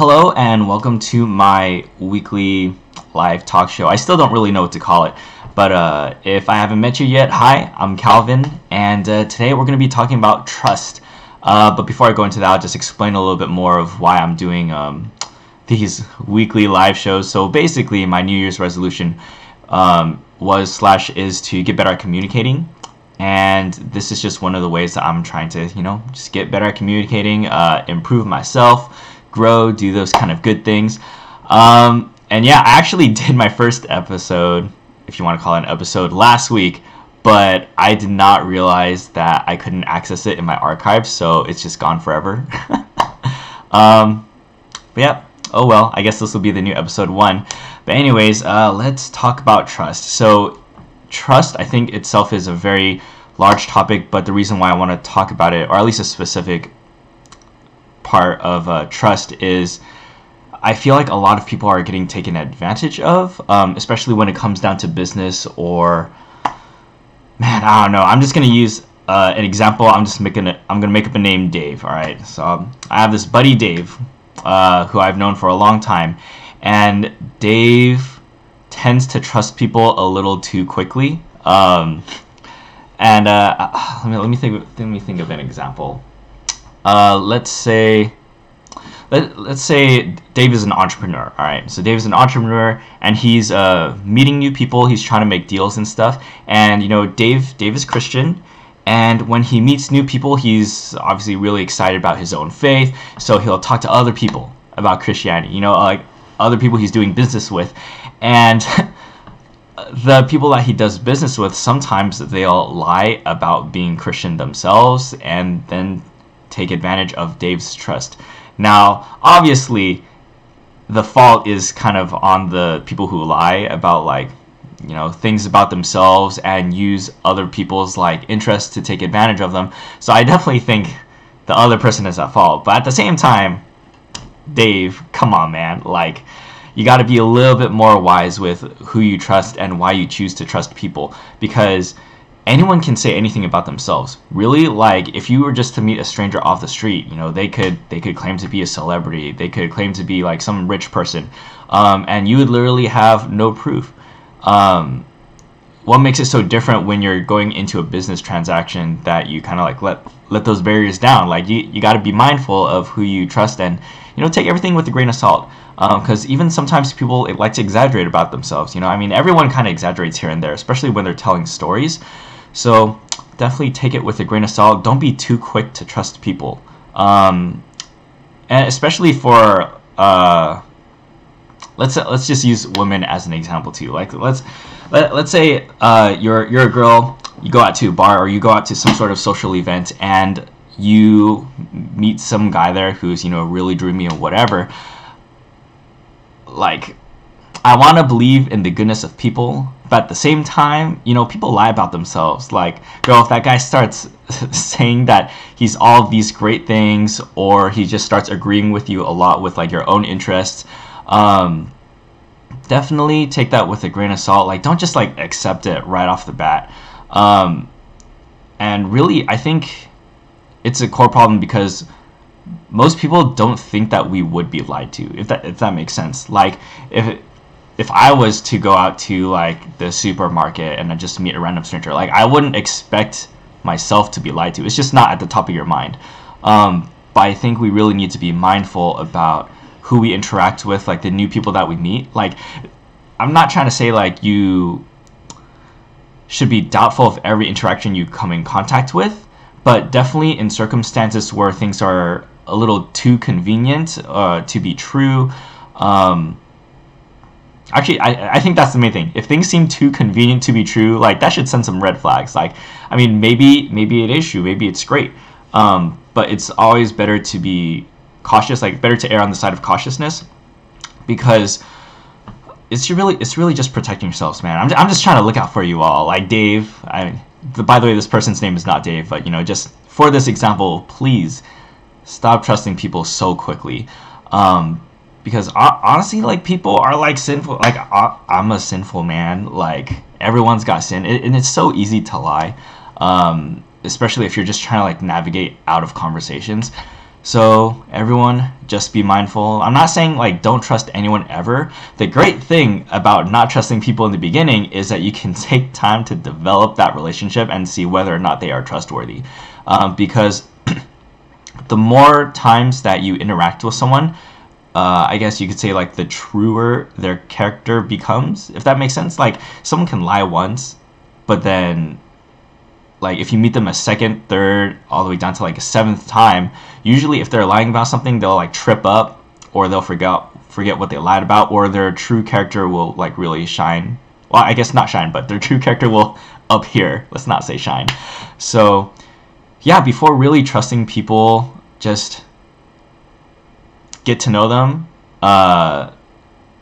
Hello and welcome to my weekly live talk show. I still don't really know what to call it, but uh, if I haven't met you yet, hi, I'm Calvin, and uh, today we're going to be talking about trust. Uh, but before I go into that, I'll just explain a little bit more of why I'm doing um, these weekly live shows. So basically, my New Year's resolution um, was slash is to get better at communicating. And this is just one of the ways that I'm trying to, you know, just get better at communicating, uh, improve myself, grow, do those kind of good things. Um, and yeah, I actually did my first episode, if you want to call it an episode, last week, but I did not realize that I couldn't access it in my archives, so it's just gone forever. um, but yeah, oh well, I guess this will be the new episode one. But anyways, uh, let's talk about trust. So trust, I think itself is a very large topic, but the reason why I want to talk about it, or at least a specific part of uh, trust, is I feel like a lot of people are getting taken advantage of, um, especially when it comes down to business or man, I don't know. I'm just gonna use uh, an example. I'm just making it. I'm gonna make up a name, Dave. All right. So um, I have this buddy, Dave, uh, who I've known for a long time, and Dave tends to trust people a little too quickly. Um, and uh, let me let me think. Let me think of an example. Uh, let's say let, let's say Dave is an entrepreneur. All right, so Dave is an entrepreneur and he's uh, meeting new people. He's trying to make deals and stuff. And you know, Dave Dave is Christian, and when he meets new people, he's obviously really excited about his own faith. So he'll talk to other people about Christianity. You know, like other people he's doing business with, and the people that he does business with sometimes they'll lie about being Christian themselves and then take advantage of Dave's trust. Now, obviously, the fault is kind of on the people who lie about like you know things about themselves and use other people's like interests to take advantage of them. So I definitely think the other person is at fault. But at the same time, Dave, come on, man, like you got to be a little bit more wise with who you trust and why you choose to trust people because anyone can say anything about themselves. Really, like if you were just to meet a stranger off the street, you know, they could they could claim to be a celebrity, they could claim to be like some rich person, um, and you would literally have no proof. Um, what makes it so different when you're going into a business transaction that you kind of like let let those barriers down? Like you you got to be mindful of who you trust and you know take everything with a grain of salt because um, even sometimes people like to exaggerate about themselves. You know, I mean, everyone kind of exaggerates here and there, especially when they're telling stories. So definitely take it with a grain of salt. Don't be too quick to trust people, um, and especially for uh, let's let's just use women as an example too. Like let's let, let's say uh, you're you're a girl, you go out to a bar or you go out to some sort of social event and you meet some guy there who's you know really dreamy or whatever. Like I want to believe in the goodness of people, but at the same time, you know, people lie about themselves. Like, girl, if that guy starts saying that he's all of these great things, or he just starts agreeing with you a lot with like your own interests, um, definitely take that with a grain of salt. Like, don't just like accept it right off the bat. Um, and really, I think it's a core problem because most people don't think that we would be lied to if that if that makes sense like if if I was to go out to like the supermarket and I just meet a random stranger, like I wouldn't expect myself to be lied to. It's just not at the top of your mind. Um, but I think we really need to be mindful about who we interact with, like the new people that we meet. Like, I'm not trying to say like you should be doubtful of every interaction you come in contact with, but definitely in circumstances where things are a little too convenient uh, to be true. Um, actually I, I think that's the main thing. If things seem too convenient to be true like that should send some red flags. Like i mean maybe maybe it is true. Maybe it's great. Um, but it's always better to be cautious like better to err on the side of cautiousness because it's really it's really just protecting yourselves man. I'm, I'm just trying to look out for you all. Like dave I, the, by the way this person's name is not dave but you know just for this example please stop trusting people so quickly. Um, because honestly like people are like sinful like i'm a sinful man like everyone's got sin and it's so easy to lie um, especially if you're just trying to like navigate out of conversations So everyone, just be mindful. I'm not saying like don't trust anyone ever. The great thing about not trusting people in the beginning is that you can take time to develop that relationship and see whether or not they are trustworthy. Um, because the more times that you interact with someone, uh, I guess you could say like the truer their character becomes, if that makes sense. Like someone can lie once, but then like if you meet them a second, third, all the way down to like a seventh time, usually if they're lying about something, they'll like trip up or they'll forget forget what they lied about, or their true character will like really shine. Well, I guess not shine, but their true character will appear. Let's not say shine. So, yeah, before really trusting people, just get to know them. Uh,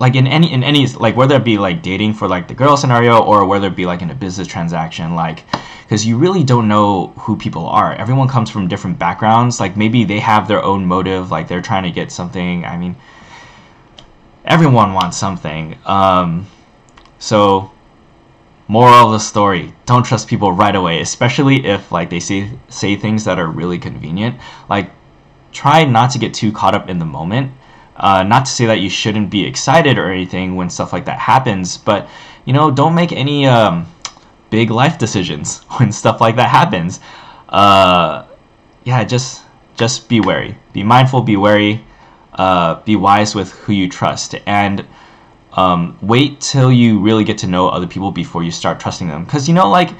like in any in any like whether it be like dating for like the girl scenario or whether it be like in a business transaction like because you really don't know who people are. Everyone comes from different backgrounds. Like maybe they have their own motive like they're trying to get something. I mean everyone wants something. Um, so moral of the story don't trust people right away especially if like they say say things that are really convenient. Like try not to get too caught up in the moment uh, not to say that you shouldn't be excited or anything when stuff like that happens, but you know, don't make any um, big life decisions when stuff like that happens. Uh, yeah, just just be wary, be mindful, be wary, uh, be wise with who you trust, and um, wait till you really get to know other people before you start trusting them. Because you know, like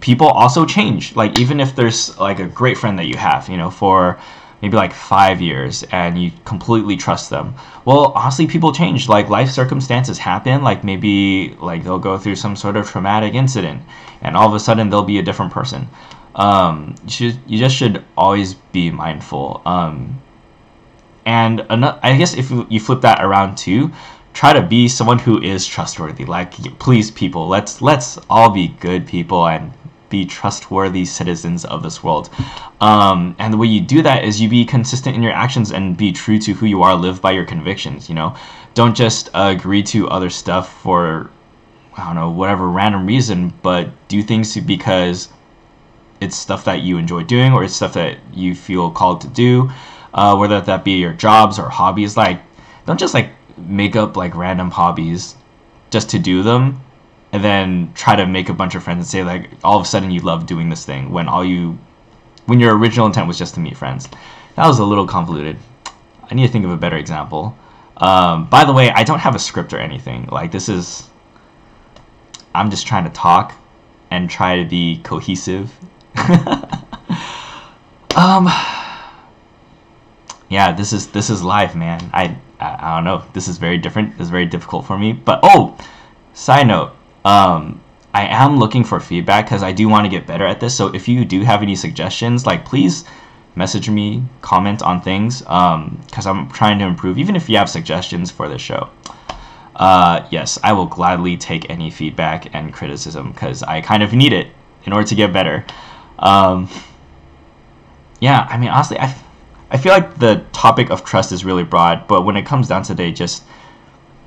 people also change. Like even if there's like a great friend that you have, you know, for maybe like five years and you completely trust them. Well honestly people change. Like life circumstances happen. Like maybe like they'll go through some sort of traumatic incident and all of a sudden they'll be a different person. Um, you, should, you just should always be mindful. Um, and another, i guess if you flip that around too try to be someone who is trustworthy. Like please people let's let's all be good people and be trustworthy citizens of this world. Um, and the way you do that is you be consistent in your actions and be true to who you are, live by your convictions, you know? Don't just uh, agree to other stuff for, I don't know, whatever random reason, but do things because it's stuff that you enjoy doing or it's stuff that you feel called to do, uh, whether that be your jobs or hobbies. Like, don't just like make up like random hobbies just to do them and then try to make a bunch of friends and say like all of a sudden you love doing this thing when all you when your original intent was just to meet friends. That was a little convoluted. I need to think of a better example. Um, by the way i don't have a script or anything. Like this is i'm just trying to talk and try to be cohesive. Um yeah this is this is life man. I, I i don't know. This is very different. This is very difficult for me. But oh side note um, I am looking for feedback because I do want to get better at this. So if you do have any suggestions, like please message me, comment on things because um, I'm trying to improve. Even if you have suggestions for the show, uh, yes, I will gladly take any feedback and criticism because I kind of need it in order to get better. Um, yeah, I mean honestly, I I feel like the topic of trust is really broad, but when it comes down to today, just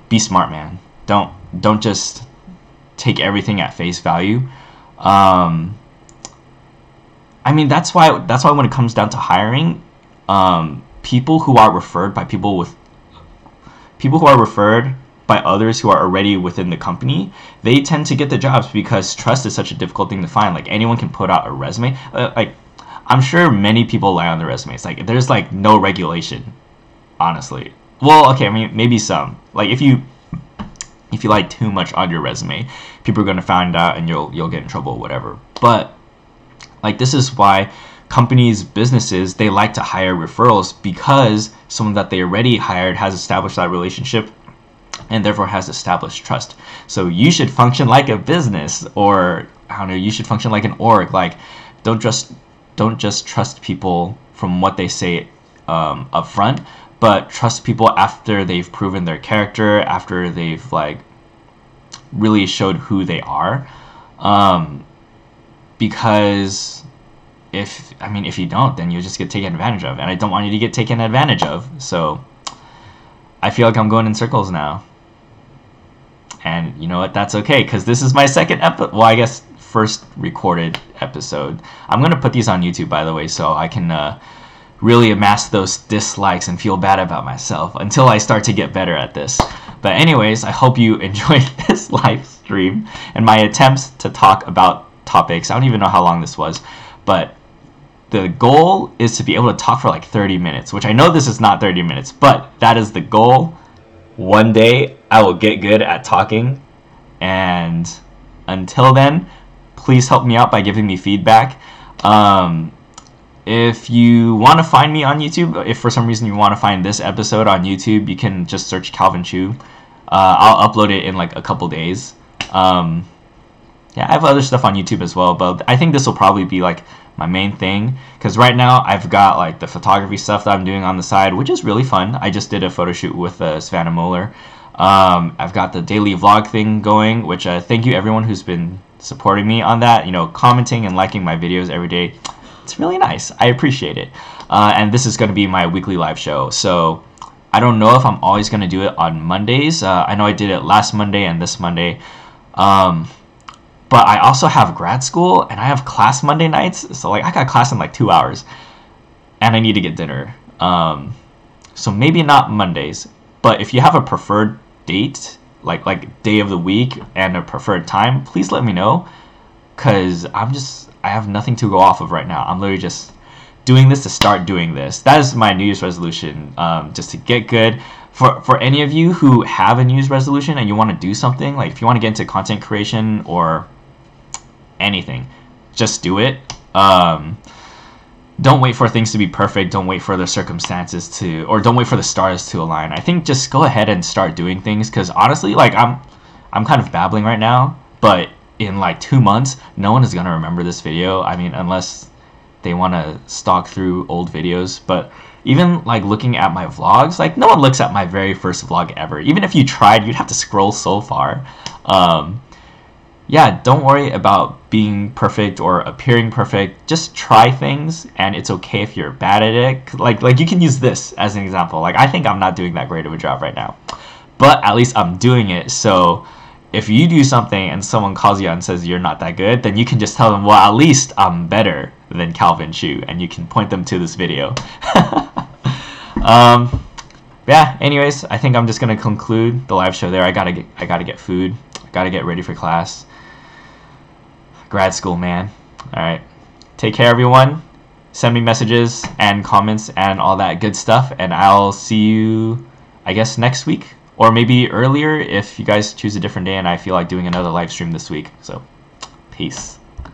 be smart, man. Don't don't just take everything at face value. Um, I mean, that's why that's why when it comes down to hiring, um, people who are referred by people with people who are referred by others who are already within the company, they tend to get the jobs because trust is such a difficult thing to find. Like anyone can put out a resume. Uh, like I'm sure many people lie on their resumes. Like there's like no regulation, honestly. Well, okay, I mean maybe some. Like if you if you like too much on your resume, people are going to find out and you'll you'll get in trouble or whatever. But like this is why companies, businesses, they like to hire referrals because someone that they already hired has established that relationship and therefore has established trust. So you should function like a business or I don't know, you should function like an org. Like don't just don't just trust people from what they say um, up front, but trust people after they've proven their character, after they've like really showed who they are. Um, because if I mean if you don't, then you'll just get taken advantage of, and I don't want you to get taken advantage of. So I feel like I'm going in circles now. And you know what? That's okay because this is my second episode. Well, I guess first recorded episode. I'm gonna put these on YouTube, by the way, so I can uh, really amass those dislikes and feel bad about myself until I start to get better at this. But anyways, I hope you enjoyed this live stream and my attempts to talk about topics. I don't even know how long this was, but the goal is to be able to talk for like 30 minutes, which I know this is not 30 minutes, but that is the goal. One day I will get good at talking, and until then, please help me out by giving me feedback. Um, if you want to find me on YouTube, if for some reason you want to find this episode on YouTube, you can just search Calvin Chu. Uh, I'll upload it in like a couple days. Um, yeah, I have other stuff on YouTube as well, but I think this will probably be like my main thing because right now I've got like the photography stuff that I'm doing on the side, which is really fun. I just did a photo shoot with uh, Savannah Moeller. Um, I've got the daily vlog thing going, which uh, thank you everyone who's been supporting me on that. You know, commenting and liking my videos every day. It's really nice. I appreciate it. Uh, and this is going to be my weekly live show. So I don't know if I'm always going to do it on Mondays. Uh, I know I did it last Monday and this Monday. Um, but I also have grad school and I have class Monday nights. So like I got class in like two hours, and I need to get dinner. Um, so maybe not Mondays, but if you have a preferred date, like like day of the week and a preferred time, please let me know. Cause I'm just I have nothing to go off of right now. I'm literally just doing this to start doing this. That is my New Year's resolution, um, just to get good. For, for any of you who have a New Year's resolution and you want to do something, like if you want to get into content creation or anything. Just do it. Um, don't wait for things to be perfect. Don't wait for the circumstances to, or don't wait for the stars to align. I think just go ahead and start doing things. Because honestly, like I'm, I'm kind of babbling right now. But in like two months, no one is gonna remember this video. I mean, unless they want to stalk through old videos. But even like looking at my vlogs, like no one looks at my very first vlog ever. Even if you tried, you'd have to scroll so far. Um, yeah, don't worry about being perfect or appearing perfect. Just try things, and it's okay if you're bad at it. Like, like you can use this as an example. Like, I think I'm not doing that great of a job right now, but at least I'm doing it. So, if you do something and someone calls you out and says you're not that good, then you can just tell them, well, at least I'm better than Calvin Chu, and you can point them to this video. um, yeah. Anyways, I think I'm just gonna conclude the live show there. I gotta get, I gotta get food. I gotta get ready for class grad school, man. All right. Take care, everyone. Send me messages and comments and all that good stuff, and I'll see you, I guess, next week or maybe earlier if you guys choose a different day and I feel like doing another live stream this week. So, peace.